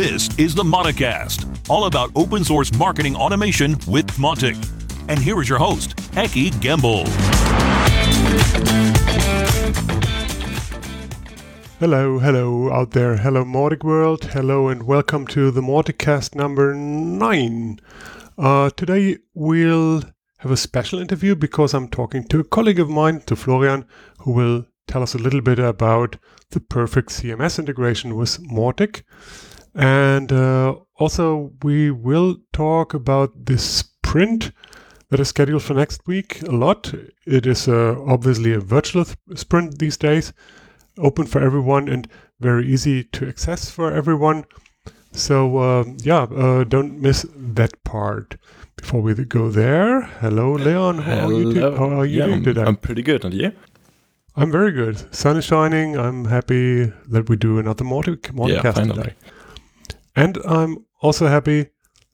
This is the Mauticast, all about open source marketing automation with Mautic. And here is your host, Eki Gümbel. Hello, hello out there. Hello, Mautic World. Hello, and welcome to the Mauticast number nine. Uh, today we'll have a special interview because I'm talking to a colleague of mine, to Florian, who will tell us a little bit about the perfect CMS integration with Mautic. And uh, also, we will talk about this sprint that is scheduled for next week a lot. It is uh, obviously a virtual sprint these days, open for everyone and very easy to access for everyone. So, uh, yeah, uh, don't miss that part. Before we go there, hello, Leon. How are you, Hello. how are you yeah, doing I'm- today? I'm pretty good, and you? I'm very good. Sun is shining. I'm happy that we do another Mautic, Yeah, today. And I'm also happy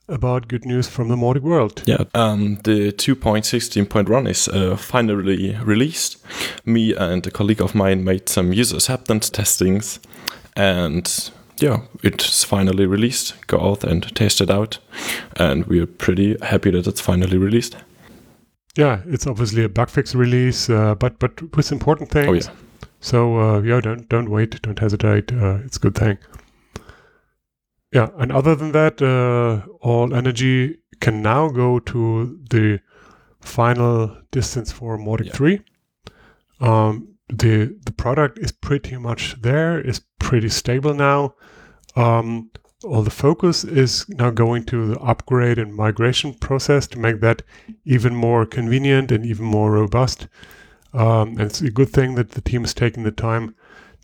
about good news from the Mautic world. Yeah, um, the 2.16.1 is uh, finally released. Me and a colleague of mine made some user acceptance testings, and yeah, it's finally released. Go out and test it out, and we're pretty happy that it's finally released. Yeah, it's obviously a bug fix release, uh, but but with important things. Oh yeah, So uh, yeah, don't don't wait, don't hesitate. Uh, it's a good thing. Yeah, and other than that, uh, all energy can now go to the final distance for Mautic Yeah. three. Um, the the product is pretty much there, is pretty stable now. Um, all the focus is now going to the upgrade and migration process to make that even more convenient and even more robust. Um, and it's a good thing that the team is taking the time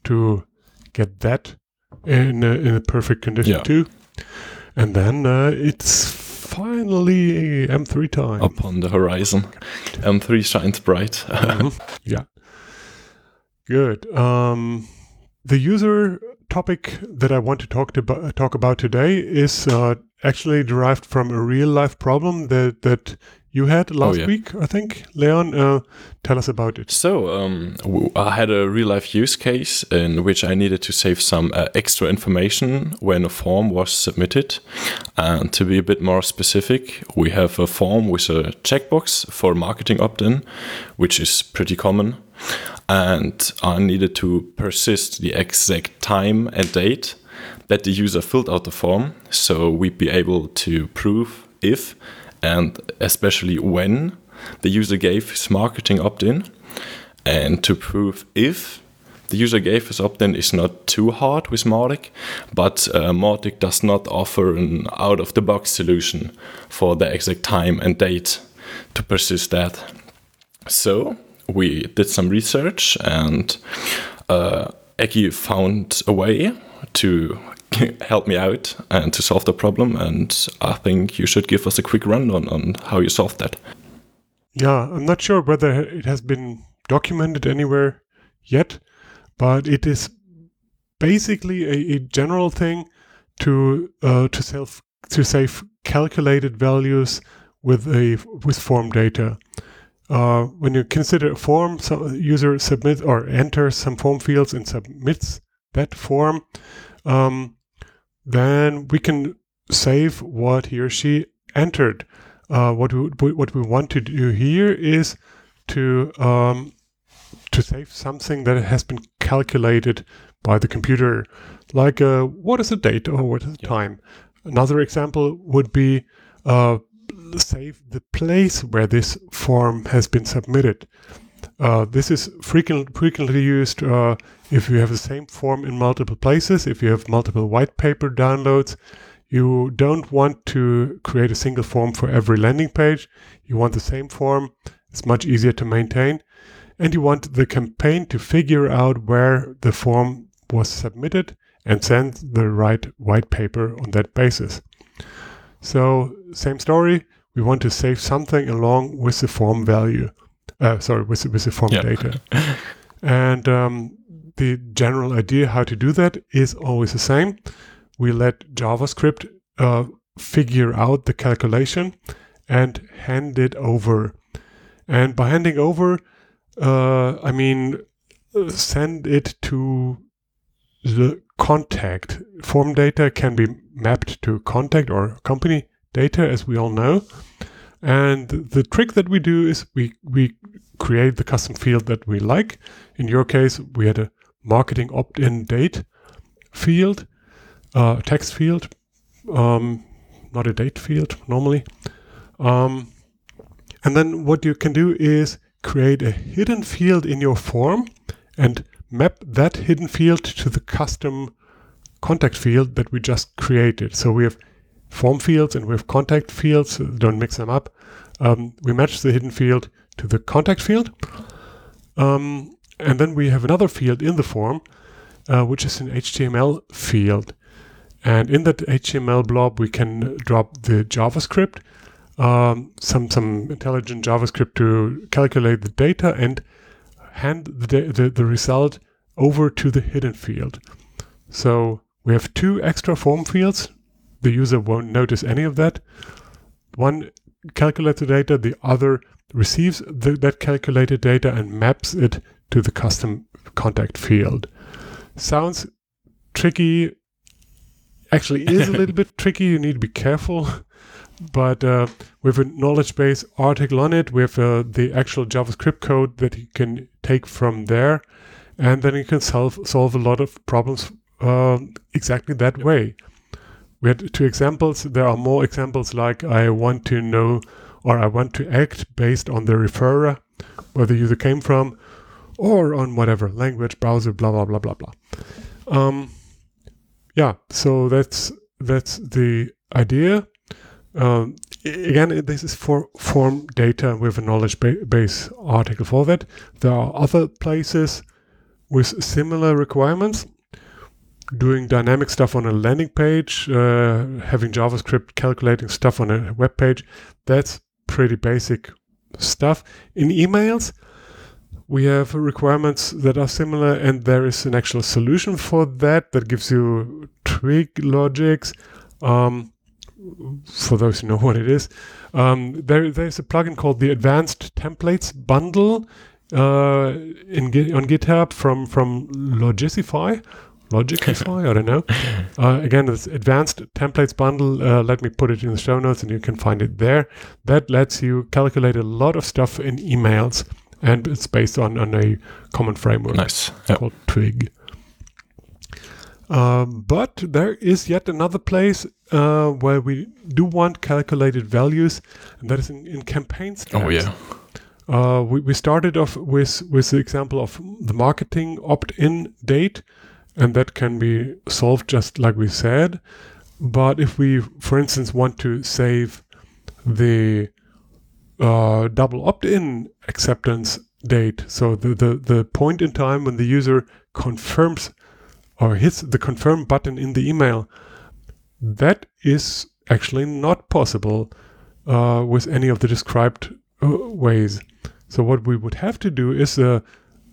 to get that in a, in a perfect condition Yeah. too. And then uh, it's finally M3 time. upon the horizon, M3 shines bright. Mhm. yeah. Good. Um, the user topic that I want to talk to talk about today is uh, actually derived from a real life problem that that you had last yeah. week. I think, Leon. Uh, tell us about it. So, um, w- I had a real life use case in which I needed to save some uh, extra information when a form was submitted. And to be a bit more specific, we have a form with a checkbox for marketing opt in, which is pretty common. And I needed to persist the exact time and date that the user filled out the form so we'd be able to prove if and especially when the user gave his marketing opt in. And to prove if the user gave his opt in is not too hard with Mautic, but uh, Mautic does not offer an out of the box solution for the exact time and date to persist that. So we did some research and uh, Eki found a way to help me out and to solve the problem. And I think you should give us a quick rundown on how you solved that. Yeah, I'm not sure whether it has been documented anywhere yet, but it is basically a, a general thing to uh, to self to save calculated values with a with form data. Uh, when you consider a form, so user submits or enters some form fields and submits that form, um, then we can save what he or she entered. Uh, what we what we want to do here is to um, to save something that has been calculated by the computer, like uh, what is the date or what is the Yeah. time. Another example would be uh, save the place where this form has been submitted. Uh, this is frequent, frequently used uh, if you have the same form in multiple places, if you have multiple white paper downloads. You don't want to create a single form for every landing page. You want the same form. It's much easier to maintain. And you want the campaign to figure out where the form was submitted and send the right white paper on that basis. So, same story. We want to save something along with the form value. Uh, sorry, with, the- with the form Yeah. data. And um, the general idea how to do that is always the same. We let JavaScript uh, figure out the calculation and hand it over. And by handing over, uh, I mean uh, send it to the contact. Form data can be mapped to contact or company data, as we all know. And the trick that we do is we, we create the custom field that we like. In your case, we had a marketing opt in date field, uh, text field, um, not a date field normally. Um, and then what you can do is create a hidden field in your form and map that hidden field to the custom contact field that we just created. So we have form fields and we have contact fields. Don't mix them up. Um, we match the hidden field to the contact field. Um, and then we have another field in the form, uh, which is an HTML field. And in that HTML blob, we can drop the JavaScript, um, some some intelligent JavaScript to calculate the data and hand the, the, the result over to the hidden field. So we have two extra form fields. The user won't notice any of that. One calculates the data, the other receives the, that calculated data and maps it to the custom contact field. Sounds tricky. Actually, is a little bit tricky. You need to be careful. But uh, with a knowledge base article on it, with uh, the actual JavaScript code that you can take from there, and then you can solve solve a lot of problems uh, exactly that way. We had two examples. There are more examples like I want to know or I want to act based on the referrer, where the user came from, or on whatever language, browser, blah blah blah blah blah. Um, yeah, so that's that's the idea. Um, again, this is for form data with a knowledge ba- base article for that. There are other places with similar requirements. Doing dynamic stuff on a landing page, uh, having JavaScript calculating stuff on a web page, that's pretty basic stuff. In emails, we have requirements that are similar, and there is an actual solution for that that gives you twig logics. Um, for those who know what it is, um, there there's a plugin called the Advanced Templates Bundle uh, in on GitHub from from Logicify. Logicify, I don't know. Uh, again, this Advanced Templates Bundle. Uh, let me put it in the show notes, and you can find it there. That lets you calculate a lot of stuff in emails, and it's based on on a common framework Nice. Yeah. called Twig. Um, but there is yet another place uh, where we do want calculated values, and that is in, in campaign stats. Oh yeah. Uh, we, we started off with with the example of the marketing opt-in date, and that can be solved just like we said. But if we, for instance, want to save the uh, double opt-in acceptance date, so the, the the point in time when the user confirms or hits the confirm button in the email, that is actually not possible uh, with any of the described uh, ways. So what we would have to do is uh,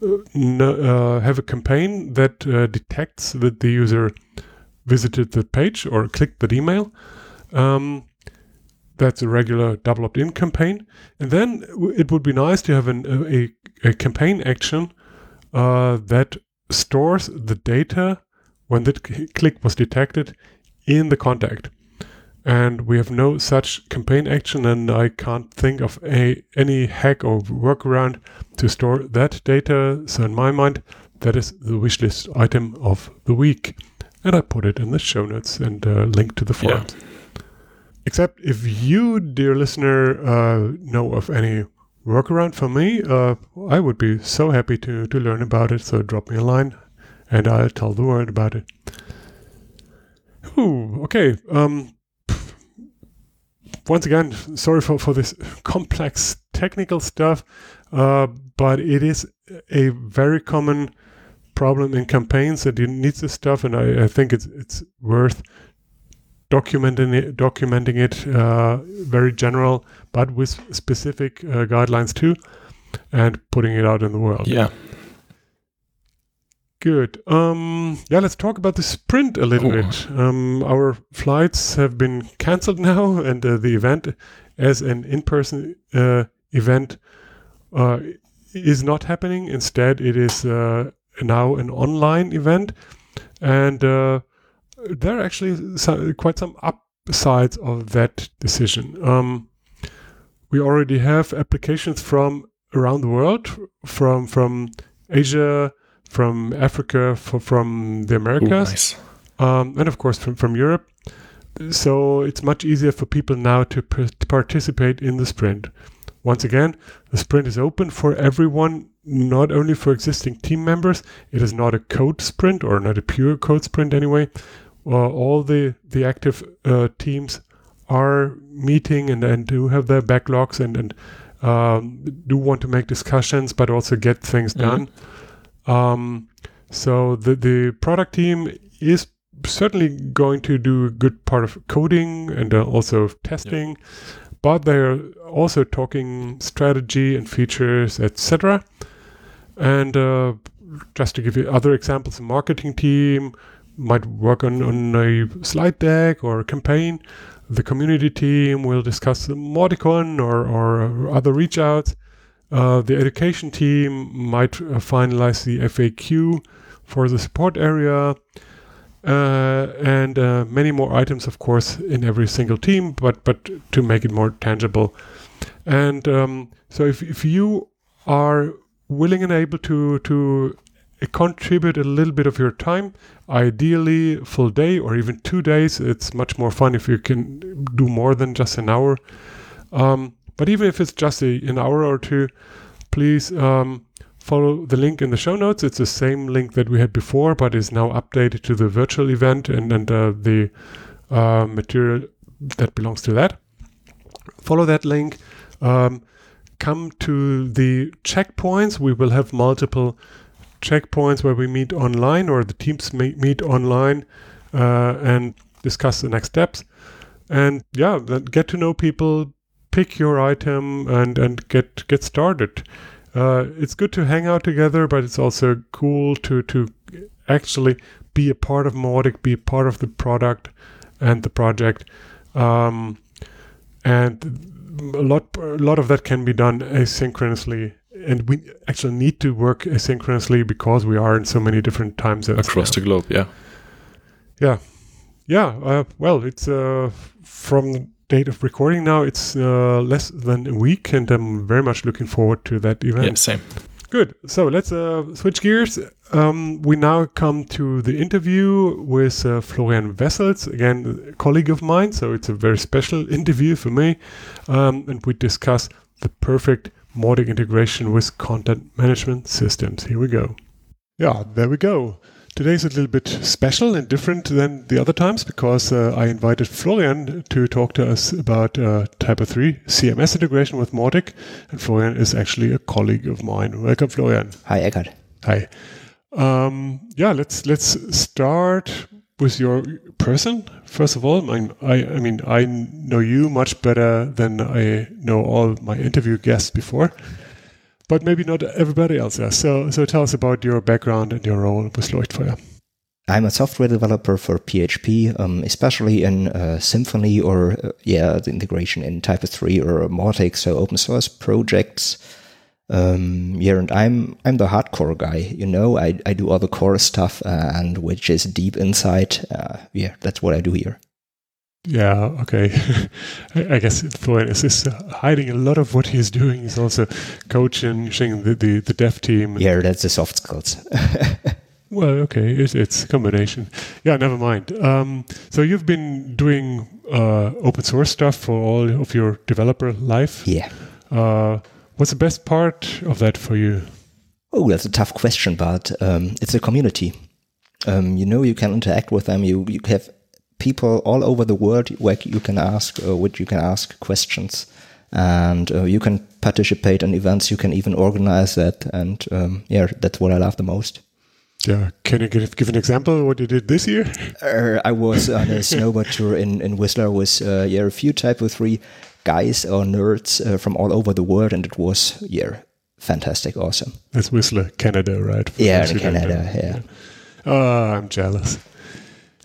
uh, have a campaign that uh, detects that the user visited the page or clicked that email. Um, that's a regular double opt-in campaign, and then it would be nice to have an, a, a campaign action uh, that stores the data when that click was detected in the contact. And we have no such campaign action, and I can't think of a, any hack or workaround to store that data. So, in my mind, that is the wishlist item of the week. And I put it in the show notes and uh, link to the Yeah. Except if you, dear listener, uh, know of any workaround for me, uh, I would be so happy to, to learn about it. So drop me a line and I'll tell the world about it. Ooh, okay. Um, once again, sorry for, for this complex technical stuff, uh, but it is a very common problem in campaigns that you need this stuff, and I, I think it's it's worth documenting it, documenting it uh, very general, but with specific uh, guidelines too, and putting it out in the world. Yeah. Good. Um, yeah, let's talk about the sprint a little Ooh. bit. Um, our flights have been cancelled now, and uh, the event, as an in-person uh, event, uh, is not happening. Instead, it is uh, now an online event, and uh, there are actually some, quite some upsides of that decision. Um, we already have applications from around the world, from from Asia, from Africa, for, from the Americas, Ooh, nice. um, and of course from from Europe. So it's much easier for people now to, p- to participate in the sprint. Once again, the sprint is open for everyone, not only for existing team members. It is not a code sprint or not a pure code sprint anyway. Uh, all the the active uh, teams are meeting and, and do have their backlogs and and um, do want to make discussions, but also get things Mhm. done. Um, so the the product team is certainly going to do a good part of coding and uh, also testing, but they're also talking strategy and features, etc. And uh, just to give you other examples, the marketing team might work on, on a slide deck or a campaign. The community team will discuss the Mauticon or, or other reach outs. Uh, the education team might uh, finalize the FAQ for the support area. Uh, and uh, many more items, of course, in every single team, but but to make it more tangible. And um, so, if if you are willing and able to to contribute a little bit of your time, ideally full day or even two days, it's much more fun if you can do more than just an hour. Um, but even if it's just a, an hour or two, please um, follow the link in the show notes. It's the same link that we had before, but is now updated to the virtual event and, and uh, the uh, material that belongs to that. Follow that link. Um, come to the checkpoints. We will have multiple checkpoints where we meet online or the teams meet online uh, and discuss the next steps. And yeah, get to know people, pick your item, and and get get started. Uh, it's good to hang out together, but it's also cool to to actually be a part of Mautic, be a part of the product and the project. Um, and a lot a lot of that can be done asynchronously and we actually need to work asynchronously because we are in so many different time zones Across the globe, yeah. yeah uh, well it's uh, from the date of recording now it's uh, less than a week and i'm very much looking forward to that event Yeah, same. Good. So let's uh, switch gears. Um, we now come to the interview with uh, Florian Wessels, again, a colleague of mine. So it's a very special interview for me. Um, and we discuss the perfect Mautic integration with content management systems. Here we go. Yeah, there we go. Today's a little bit special and different than the other times because uh, I invited Florian to talk to us about uh, Typo 3 CMS integration with Mautic. And Florian is actually a colleague of mine. Welcome, Florian. Hi, Eckhart. Hi. Um, yeah, let's let's start with your person. First of all, I, I, mean, I know you much better than I know all my interview guests before, but maybe not everybody else does. So, so tell us about your background and your role with Leuchtfeuer. I'm a software developer for PHP, um, especially in uh, Symfony or, uh, yeah, the integration in Typo 3 or Mautic, so open source projects. Um, yeah, and I'm I'm the hardcore guy. You know, I, I do all the core stuff, uh, and which is deep inside. Uh, yeah, that's what I do here. Yeah, okay. I I guess Florian is, is hiding a lot of what he's doing. He's also coaching the, the, the dev team. Yeah, that's the soft skills. Well, okay, it's, it's a combination. Yeah, never mind. Um, so you've been doing uh, open source stuff for all of your developer life. yeah. What's the best part of that for you? Oh, that's a tough question, but um, it's a community. Um, you know, you can interact with them. You you have people all over the world where you can ask, uh, which you can ask questions, and uh, you can participate in events. You can even organize that, and um, yeah, that's what I love the most. Yeah, can you give, give an example of what you did this year? Uh, I was on a snowboard tour in in Whistler with uh, yeah a few Typo three guys or nerds uh, from all over the world, and it was yeah fantastic, awesome. That's Whistler, Canada, right? For Yeah, in Canada, yeah. Oh, I'm jealous.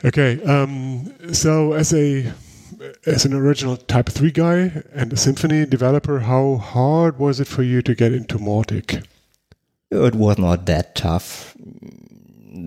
Okay, um, so as a as an original Typo Three guy and a Symfony developer, how hard was it for you to get into Mautic? It was not that tough.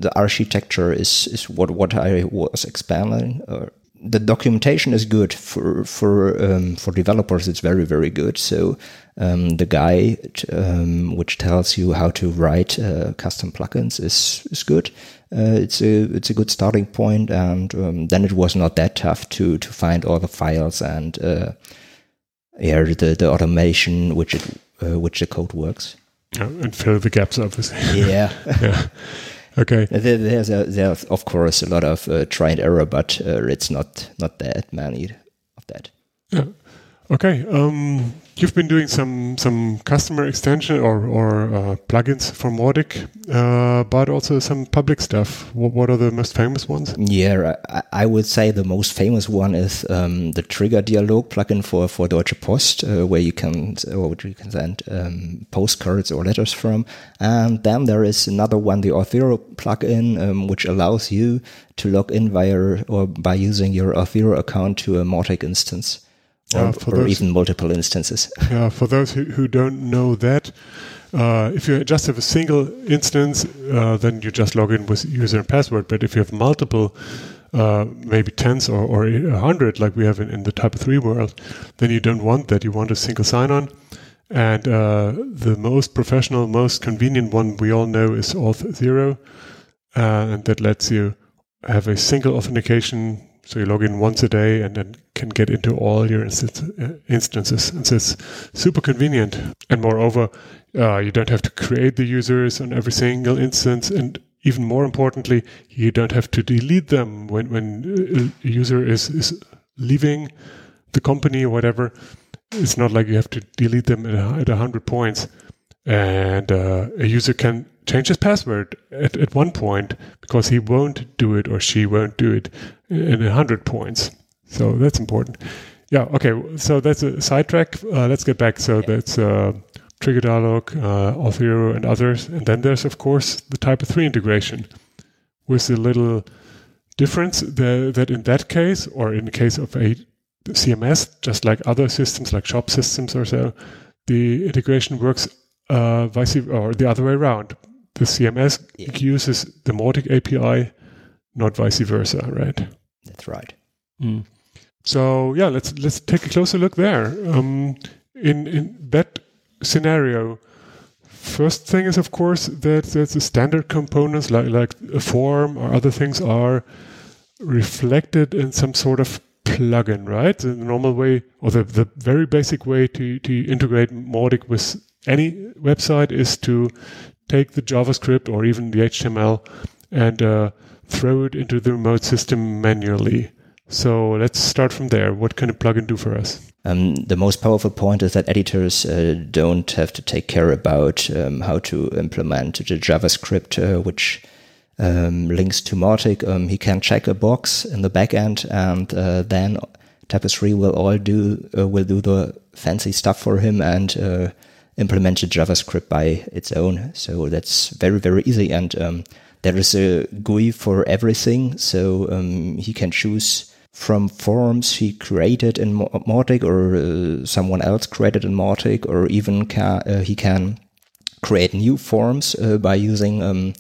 the architecture is is what what I was expanding. Uh, the documentation is good for for um, for developers. It's very very good. So um, the guide um, which tells you how to write uh, custom plugins is is good. Uh, it's a it's a good starting point. point, and um, then it was not that tough to to find all the files and uh, yeah the the automation which it uh, which the code works. Yeah, and fill the gaps, obviously. Yeah. yeah. Okay. There, there's a, there's of course a lot of uh, try and error, but uh, it's not not that many of that. Yeah. Okay. Um, you've been doing some some customer extension or or uh, plugins for Mautic, uh, but also some public stuff. What, what, are the most famous ones? Yeah, I, would say the most famous one is um, the Trigger Dialog plugin for for Deutsche Post, uh, where you can or you can send um, postcards or letters from. And then there is another one, the Auth0 plugin, um, which allows you to log in via or by using your Auth0 account to a Mautic instance or, or those, even multiple instances. Yeah, for those who, who don't know that, uh, if you just have a single instance, uh, then you just log in with user and password. But if you have multiple, uh, maybe tens or, or a hundred, like we have in, in, the Typo 3 world, then you don't want that. You want a single sign on. And uh, the most professional, most convenient one we all know is Auth0. Uh, and that lets you have a single authentication so you log in once a day and then can get into all your uh, instances. And so it's super convenient. And moreover, uh, you don't have to create the users on every single instance. And even more importantly, you don't have to delete them when, when a user is, is leaving the company or whatever. It's not like you have to delete them at 100 points. And uh, a user can change his password at, at one point because he won't do it or she won't do it in 100 points. So that's important. Yeah, okay. So that's a sidetrack. Uh, let's get back. So that's uh, Trigger Dialog, uh, Auth0, and others. And then there's, of course, the Typo 3 integration with a little difference that, that in that case, or in the case of a CMS, just like other systems, like shop systems or so, the integration works uh, vice or the other way around the CMS yeah. uses the Mautic API, not vice versa, right? That's right. Mm. So yeah, let's let's take a closer look there. Um, in in that scenario, first thing is of course that that the standard components like like a form or other things are reflected in some sort of plugin, right? The normal way or the, the very basic way to, to integrate Mautic with any website is to take the JavaScript or even the HTML and uh, throw it into the remote system manually. So let's start from there. What can a plugin do for us? Um, the most powerful point is that editors uh, don't have to take care about um, how to implement the JavaScript, uh, which um, links to Mautic. Um, he can check a box in the backend, and uh, then 3 will all do uh, will do the fancy stuff for him and uh, the JavaScript by its own. So that's very, very easy. And um, there is a GUI for everything. So um, he can choose from forms he created in Mautic or uh, someone else created in Mautic, or even can, uh, he can create new forms uh, by using um,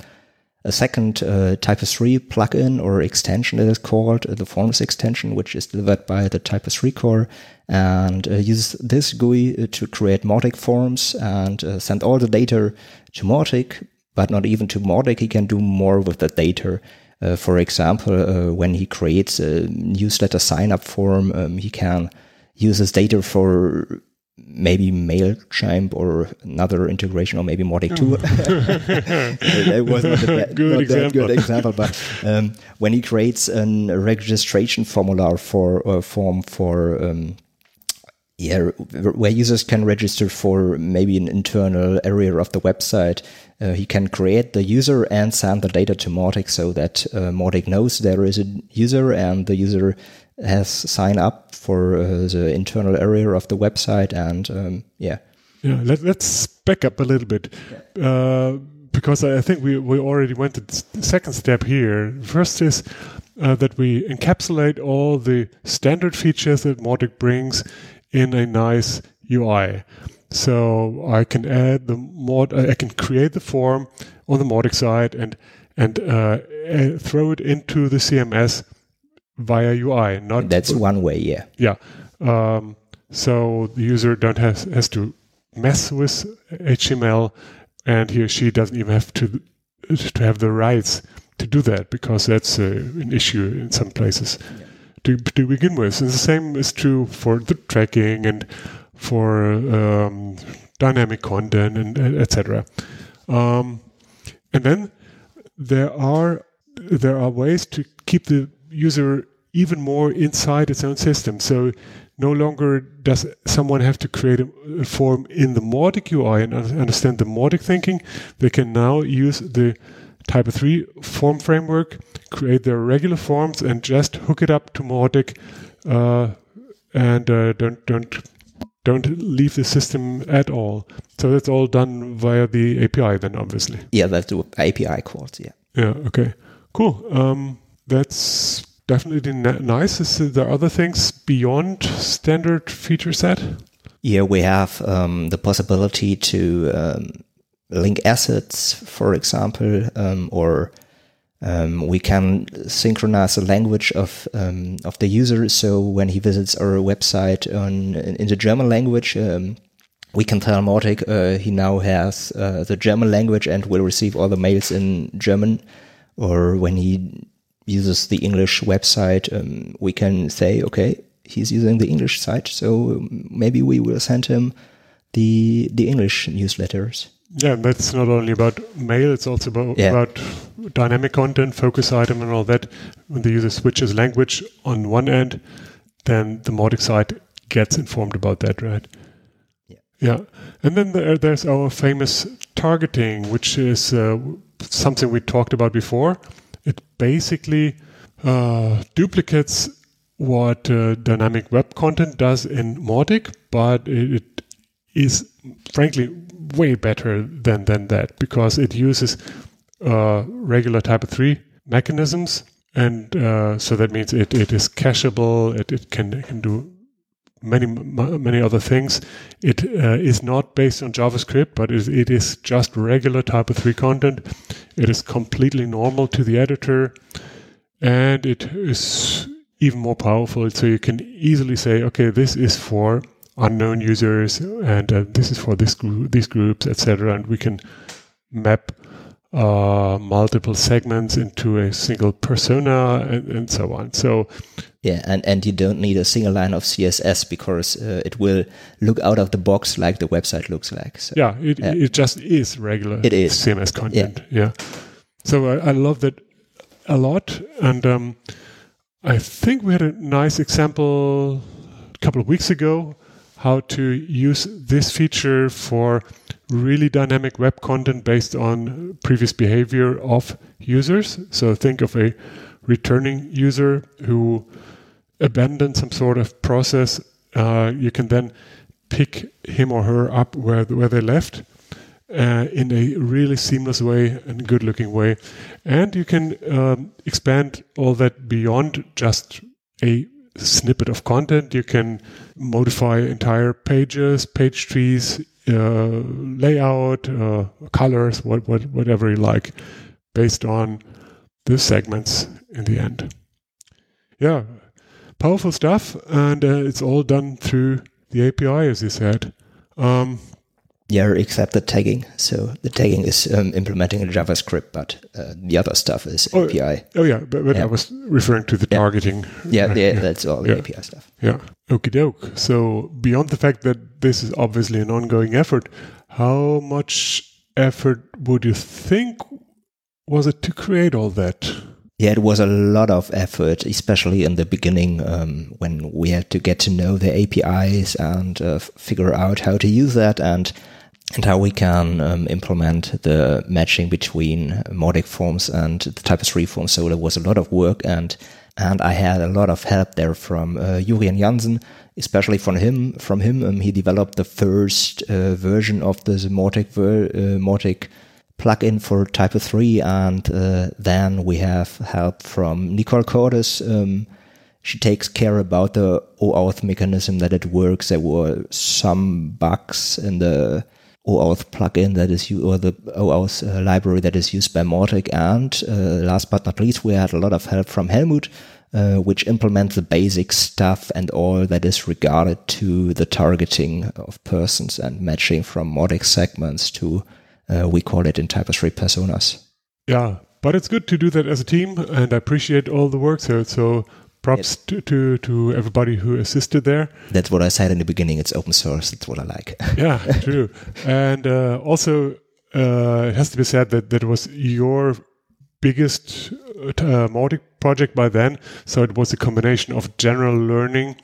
a second uh, Typo 3 plugin or extension that is called uh, the Forms extension, which is delivered by the Typo3 core, and uh, uses this GUI to create Mautic forms and send all the data to Mautic, but not even to Mautic. He can do more with the data. Uh, for example, when he creates a newsletter sign up form, um, he can use this data for maybe MailChimp or another integration, or maybe Mautic 2. that was not, a good that good example, but um, when he creates a registration formula for a form for um, yeah, where users can register for maybe an internal area of the website. Uh, he can create the user and send the data to Mautic so that uh, Mautic knows there is a user and the user has signed up for uh, the internal area of the website. And um, yeah. Yeah, let, us back up a little bit. Yeah. Uh, because I think we, we already went to the second step here. First is uh, that we encapsulate all the standard features that Mautic brings in a nice UI. So I can add the mod, I can create the form on the Mautic side and and uh, throw it into the CMS via UI. Not That's one way, yeah. yeah. Um, so the user don't has has to mess with HTML, and he or she doesn't even have to to have the rights to do that because that's uh, an issue in some places to to begin with. And the same is true for the tracking and for um, dynamic content and, etc. Um, and then there are there are ways to keep the user even more inside its own system. So no longer does someone have to create a, form in the Mautic UI and understand the Mautic thinking. They can now use the Typo 3 form framework, create their regular forms, and just hook it up to Mautic, uh, and uh, don't don't don't leave the system at all. So that's all done via the API, then obviously. Yeah, that's the API calls, yeah. Yeah. Okay. Cool. Um, that's definitely n- nice. Is there other things beyond standard feature set? Yeah, we have um, the possibility to um, link assets, for example, um, or um, we can synchronize the language of um, of the user. So when he visits our website on in the German language, um, we can tell Mautic uh, he now has uh, the German language and will receive all the mails in German. Or when he uses the English website, um, we can say, okay, he's using the English site, so maybe we will send him the the English newsletters. Yeah, and that's not only about mail; it's also about, Yeah. about dynamic content, focus item, and all that. When the user switches language on one end, then the Mautic side gets informed about that, right? Yeah. Yeah, and then there, there's our famous targeting, which is uh, something we talked about before. It basically uh, duplicates what uh, dynamic web content does in Mautic, but it, it is frankly way better than than that because it uses uh, regular Typo three mechanisms, and uh, so that means it, it is cacheable. It, it can can do many many other things. It uh, is not based on JavaScript, but it, it is just regular Typo three content. It is completely normal to the editor, and it is even more powerful. So you can easily say, okay, this is for unknown users, and uh, this is for this group, these groups, etc. And we can map uh, multiple segments into a single persona, and, and so on. So Yeah, and, and you don't need a single line of CSS because uh, it will look out of the box like the website looks like. So, yeah, it, Yeah. it just is regular It is. CMS content. Yeah. So I, I love that a lot. And um, I think we had a nice example a couple of weeks ago how to use this feature for really dynamic web content based on previous behavior of users. So think of a returning user who abandoned some sort of process. Uh, you can then pick him or her up where where they left uh, in a really seamless way and good looking way. And you can um, expand all that beyond just a snippet of content. You can modify entire pages, page trees, uh, layout, uh, colors, what, what, whatever you like, based on the segments in the end. Yeah, powerful stuff, and uh, it's all done through the API, as you said. Um, yeah, except the tagging. So the tagging is um, implementing in JavaScript, but uh, the other stuff is Oh, API. Oh yeah, but, but Yeah. I was referring to the Yeah. targeting. Yeah, yeah, that's all the. API stuff. yeah. Okie doke. So beyond the fact that this is obviously an ongoing effort, how much effort would you think was it to create all that? Yeah, it was a lot of effort, especially in the beginning um, when we had to get to know the APIs and uh, figure out how to use that and and how we can um, implement the matching between Mautic forms and the Typo 3 forms. So there was a lot of work and and I had a lot of help there from uh, Jurian Janssen, especially from him. From him, um, he developed the first uh, version of the Mautic ver- uh, plugin for Typo 3, and uh, then we have help from Nicole Cordes. Um, she takes care about the OAuth mechanism that it works. There were some bugs in the OAuth plugin that is used, or the OAuth uh, library that is used by Mautic. And uh, last but not least, we had a lot of help from Helmut, uh, which implements the basic stuff and all that is regarded to the targeting of persons and matching from Mautic segments to, uh, we call it in Typo 3 personas. Yeah, but it's good to do that as a team, and I appreciate all the work. So, so props to, to, to everybody who assisted there. That's what I said in the beginning. It's open source. That's what I like. yeah, true. And uh, also, uh, it has to be said that that was your biggest uh, Mautic project by then. So it was a combination of general learning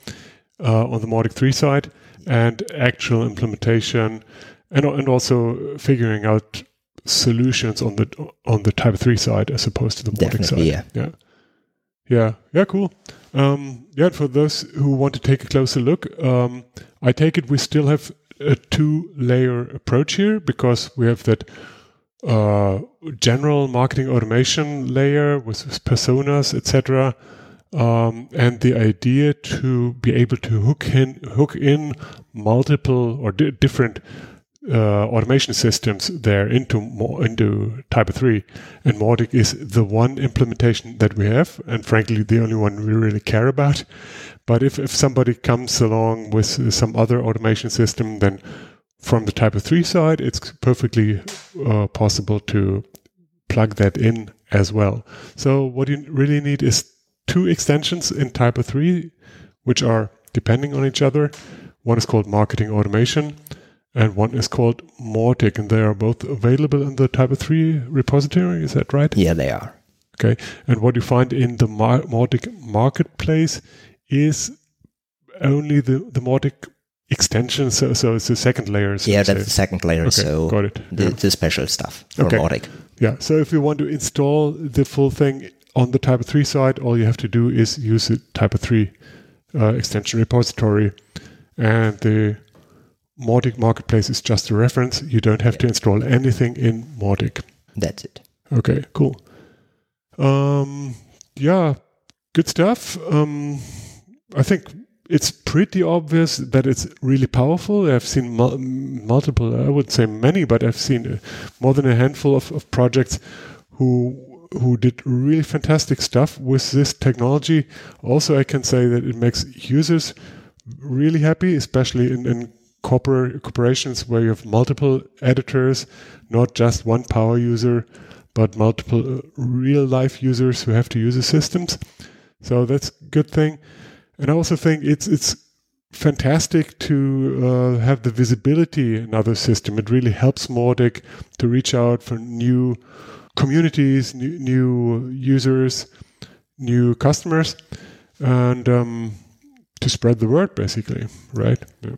uh, on the Mautic 3 side and actual implementation, and and also figuring out solutions on the on the Typo 3 side as opposed to the Mautic Definitely, side. yeah. yeah. Yeah, yeah, cool. Um, yeah, for those who want to take a closer look, um, I take it we still have a two-layer approach here because we have that uh, general marketing automation layer with, with personas, etc., um, and the idea to be able to hook in hook in multiple or di- different uh, automation systems there into more, into Typo 3. And Mautic is the one implementation that we have, and frankly, the only one we really care about. But if, if somebody comes along with some other automation system, then from the Typo 3 side, it's perfectly uh, possible to plug that in as well. So what you really need is two extensions in Typo 3, which are depending on each other. One is called Marketing Automation, and one is called Mautic, and they are both available in the Typo 3 repository. Is that right? Yeah, they are. Okay. And what you find in the Mar- Mautic marketplace is only the, the Mautic extension. So, so it's the second layer. So Yeah, that's say. the second layer. Okay, so got it. The, Yeah. the special stuff for Okay. Mautic. Yeah. So if you want to install the full thing on the Typo 3 side, all you have to do is use the Typo 3 uh, extension repository. And the Mautic marketplace is just a reference. You don't have to install anything in Mautic. That's it. Okay, cool. Um, yeah, good stuff. Um, I think it's pretty obvious that it's really powerful. I've seen mul- multiple, I would say many, but I've seen uh, more than a handful of, of projects who who did really fantastic stuff with this technology. Also, I can say that it makes users really happy, especially in, in corpora- corporations where you have multiple editors, not just one power user, but multiple uh, real life users who have to use the systems. So that's a good thing. And I also think it's it's fantastic to uh, have the visibility in other system. It really helps Mautic to reach out for new communities, new, new users, new customers, and um, to spread the word, basically, right? Yeah.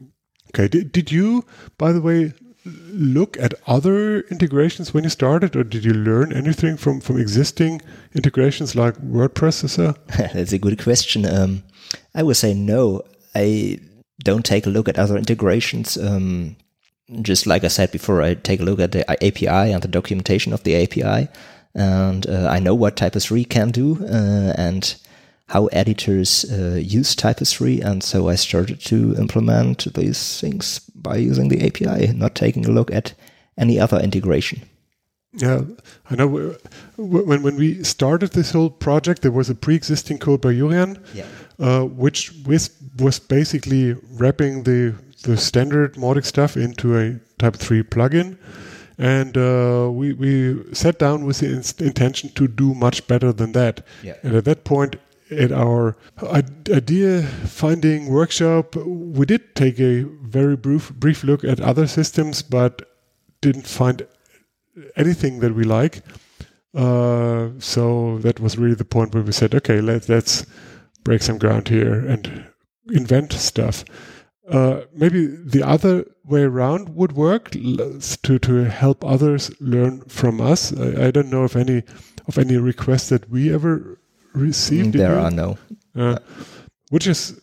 Okay. Did, did you, by the way, look at other integrations when you started, or did you learn anything from from existing integrations like WordPress? Or so? That's a good question. Um, I would say no. I don't take a look at other integrations. Um, just like I said before, I take a look at the API and the documentation of the API, and uh, I know what Typo 3 can do uh, and how editors uh, use 3, and so I started to implement these things by using the API, not taking a look at any other integration. Yeah, I know. When when we started this whole project, there was a pre-existing code by Jurian, Yeah. uh, which was was basically wrapping the the standard Mautic stuff into a Typo three plugin, and uh, we we sat down with the intention to do much better than that. Yeah. And at that point, at our idea finding workshop, we did take a very brief brief look at other systems, but didn't find anything that we like. Uh, so that was really the point where we said, okay, let, let's break some ground here and invent stuff. Uh, maybe the other way around would work to to help others learn from us. I, I don't know if any of any requests that we ever received. there are no. Uh, which is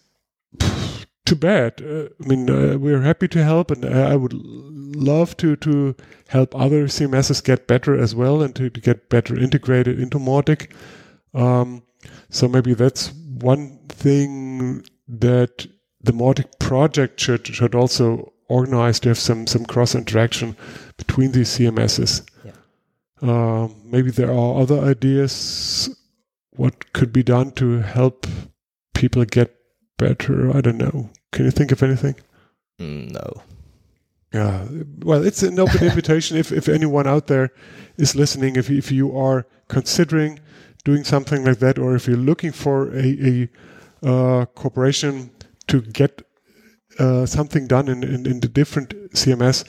pff, too bad. Uh, I mean, uh, we're happy to help, and uh, I would love to to help other CMSs get better as well, and to, to get better integrated into Mautic. Um, so maybe that's one thing that the Mautic project should should also organize to have some some cross interaction between these CMSs. Yeah. Um, maybe there are other ideas what could be done to help people get better. I don't know. Can you think of anything? Mm, no. Yeah. Well, it's an open invitation. If if anyone out there is listening, if if you are considering doing something like that, or if you're looking for a, a uh, corporation to get uh, something done in, in, in the different CMS,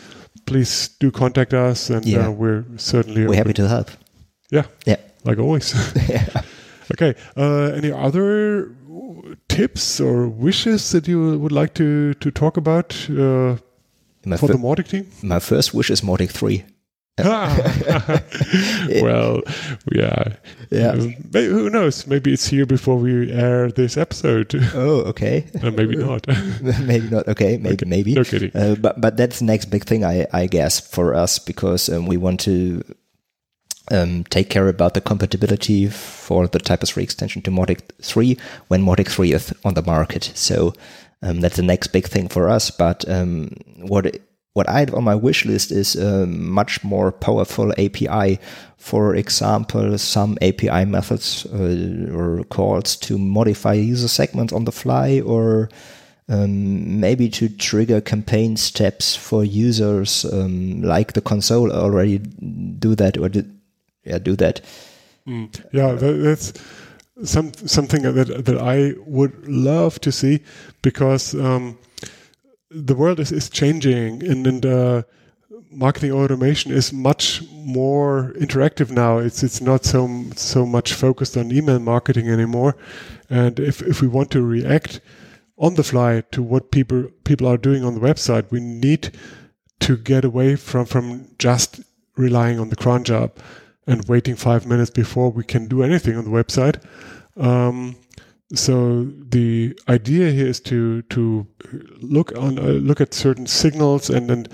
please do contact us, and Yeah. uh, we're certainly We're happy to help. yeah, Yeah. like always. yeah. okay. Uh, any other tips or wishes that you would like to to talk about uh, for the Mautic team? my first wish is Mautic 3. well, yeah. Yeah. Uh, may- who knows? Maybe it's here before we air this episode. Oh, okay. Uh, maybe not. maybe not. Okay, maybe, maybe. no kidding. Uh, but but that's the next big thing, I I guess, for us because um, we want to um, take care about the compatibility for the Typo 3 extension to Mautic 3 when Mautic 3 is on the market. So um, that's the next big thing for us. But um, what what I have on my wish list is a much more powerful API. For example, some API methods uh, or calls to modify user segments on the fly or um, maybe to trigger campaign steps for users, um, like the console already do that or did, yeah, do that. Yeah, that, that's some something that that I would love to see because um, the world is, is changing and, and uh, marketing automation is much more interactive now. It's it's not so so much focused on email marketing anymore, and if if we want to react on the fly to what people people are doing on the website, we need to get away from from just relying on the cron job and waiting five minutes before we can do anything on the website. Um, so the idea here is to to look on uh, look at certain signals and then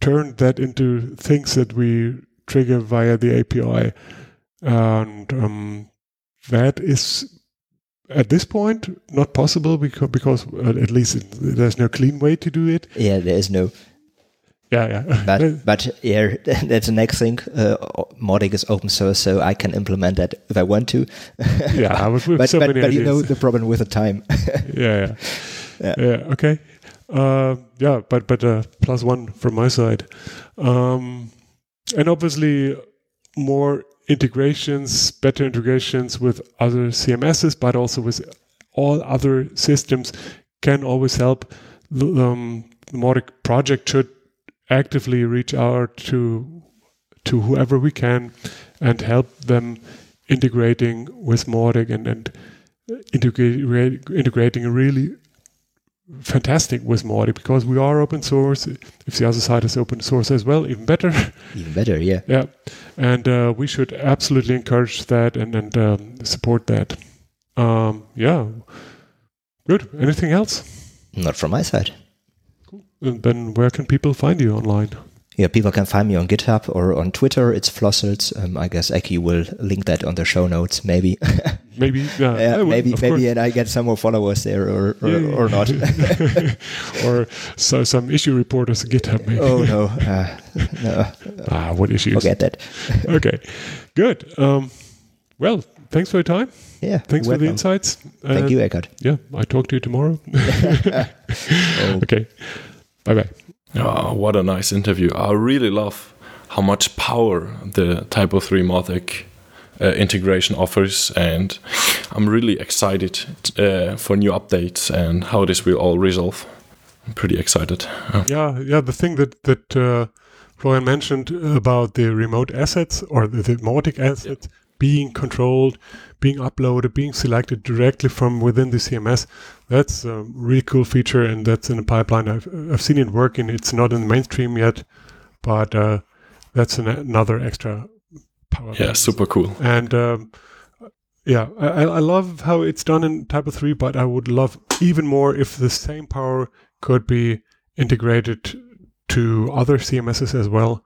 turn that into things that we trigger via the API, and um, that is at this point not possible because because uh, at least there's no clean way to do it. Yeah, there is no. Yeah, yeah. But but yeah, that's the next thing. Uh, Mautic is open source, so I can implement that if I want to. yeah, with, with but so but, many but you know the problem with the time. yeah, yeah, Yeah. yeah. Okay. Uh, yeah, but but uh, plus one from my side, um, and obviously more integrations, better integrations with other CMSs, but also with all other systems can always help. The, um, the Mautic project should actively reach out to to whoever we can and help them integrating with Mautic and and integrate, integrating really fantastic with Mautic because we are open source. If the other side is open source as well, even better. Even better, yeah. yeah, and uh, we should absolutely encourage that and and um, support that. Um, yeah, good. Anything else? Not from my side. And then where can people find you online? Yeah, people can find me on GitHub or on Twitter. It's Flossels. Um, I guess Eki will link that on the show notes, maybe. Maybe, yeah, yeah, would, maybe, maybe, course. and I get some more followers there, or or, Yeah. or not. or so some issue reporters on GitHub. Maybe. oh no, uh, no, Ah, what issues? forget that. okay, good. Um, well, thanks for your time. Yeah, Thanks for the insights. Thank And, you, Eckhart. Yeah, I talk to you tomorrow. Oh, okay, bye bye. Oh, what a nice interview. I really love how much power the Typo 3 Mautic uh, integration offers, and I'm really excited uh, for new updates and how this will all resolve. I'm pretty excited. Uh, Yeah, yeah. The thing that that uh, Florian mentioned about the remote assets or the, the Mautic assets being controlled, being uploaded, being selected directly from within the CMS. That's a really cool feature, and that's in the pipeline. I've I've seen it working. It's not in the mainstream yet, but uh, that's an, another extra power. yeah, super cool. And um, yeah, I, I love how it's done in Typo 3, but I would love even more if the same power could be integrated to other CMSs as well.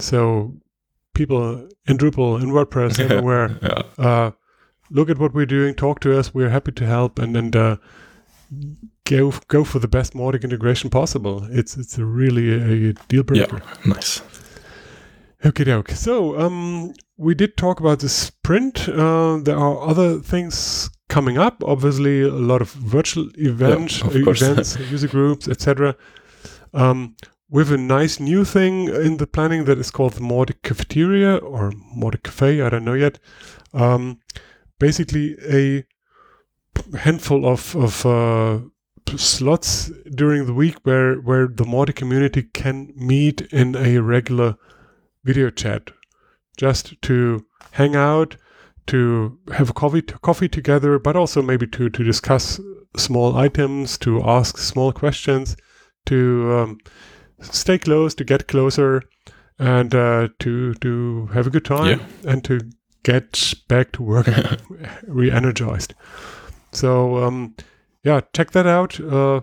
So people in Drupal, in WordPress, everywhere, Yeah. uh, look at what we're doing, talk to us. We're happy to help, and and uh, go go for the best Mautic integration possible. It's it's a really a, a deal breaker. Yeah, nice. Okay, doke. So um, we did talk about the sprint. Uh, there are other things coming up. Obviously, a lot of virtual events, of events, user groups, etc. Um, with a nice new thing in the planning that is called the Mautic Cafeteria or Mautic Cafe. I don't know yet. Um, basically, a handful of of uh, slots during the week where where the Mautic community can meet in a regular video chat, just to hang out, to have a coffee coffee together, but also maybe to to discuss small items, to ask small questions, to um, stay close, to get closer, and uh, to to have a good time, and to get back to work re-energized. So um, yeah, check that out. Uh,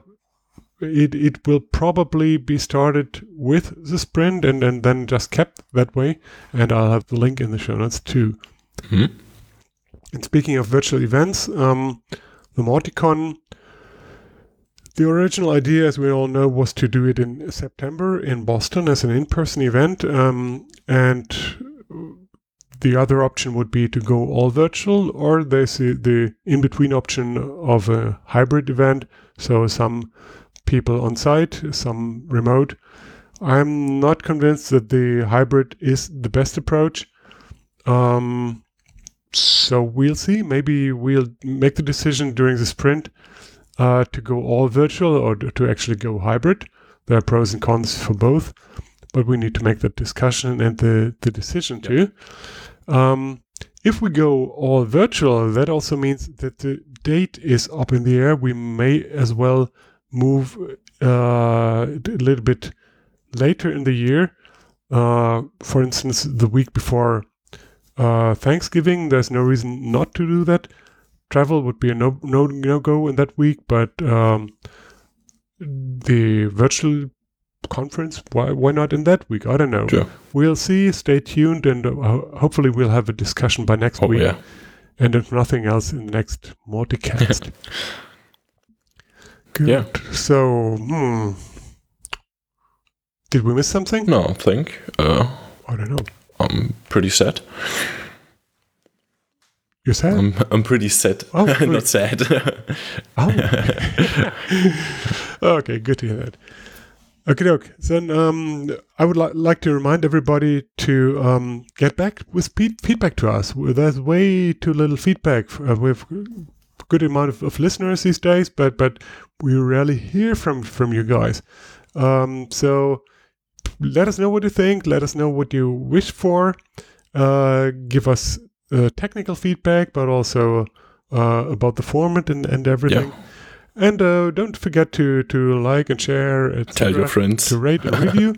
it it will probably be started with the sprint and, and then just kept that way. And I'll have the link in the show notes too. Mhm. And speaking of virtual events, um, the Mauticon, the original idea, as we all know, was to do it in September in Boston as an in-person event, um, and the other option would be to go all virtual, or there's the, the in-between option of a hybrid event, so some people on site, some remote. I'm not convinced that the hybrid is the best approach. Um, so we'll see. Maybe we'll make the decision during the sprint uh, to go all virtual or to actually go hybrid. There are pros and cons for both, but we need to make that discussion and the, the decision too. Um, if we go all virtual, that also means that the date is up in the air. We may as well move uh, a little bit later in the year. Uh, for instance, the week before uh, Thanksgiving, there's no reason not to do that. Travel would be a no no no go in that week, but um, the virtual conference, why why not in that week? I don't know. Sure. We'll see. Stay tuned, and uh, hopefully we'll have a discussion by next Oh week. yeah. And if nothing else, in the next Mauticast. Good. Yeah. So, hmm. Did we miss something? No, I think uh, I don't know. I'm pretty sad. You said? I'm I'm pretty sad. Oh, good. Not sad. Oh. okay, good to hear that. Okay, okay. Then um, I would li- like to remind everybody to um, get back with fe- feedback to us. There's way too little feedback. Uh, we have a good amount of, of listeners these days, but but we rarely hear from from you guys. Um, so let us know what you think. Let us know what you wish for. Uh, give us uh, technical feedback, but also uh, about the format and, and everything. And uh, don't forget to to like and share. Tell your friends. to rate and review.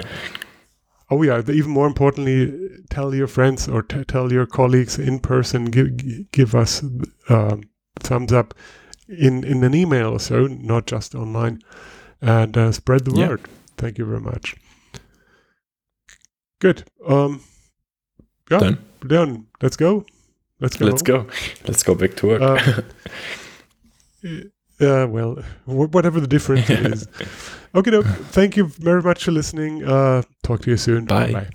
oh yeah, even more importantly, tell your friends or t- tell your colleagues in person. Give give us um, thumbs up in in an email or so, not just online, and uh, spread the Yeah. word. Thank you very much. Good. Um. Yeah. Done. Done. Let's go. Let's go. Let's go. Let's go back to work. Uh, Uh, well, wh- whatever the difference is. Okay, doke. Thank you very much for listening. Uh, talk to you soon. Bye. Bye.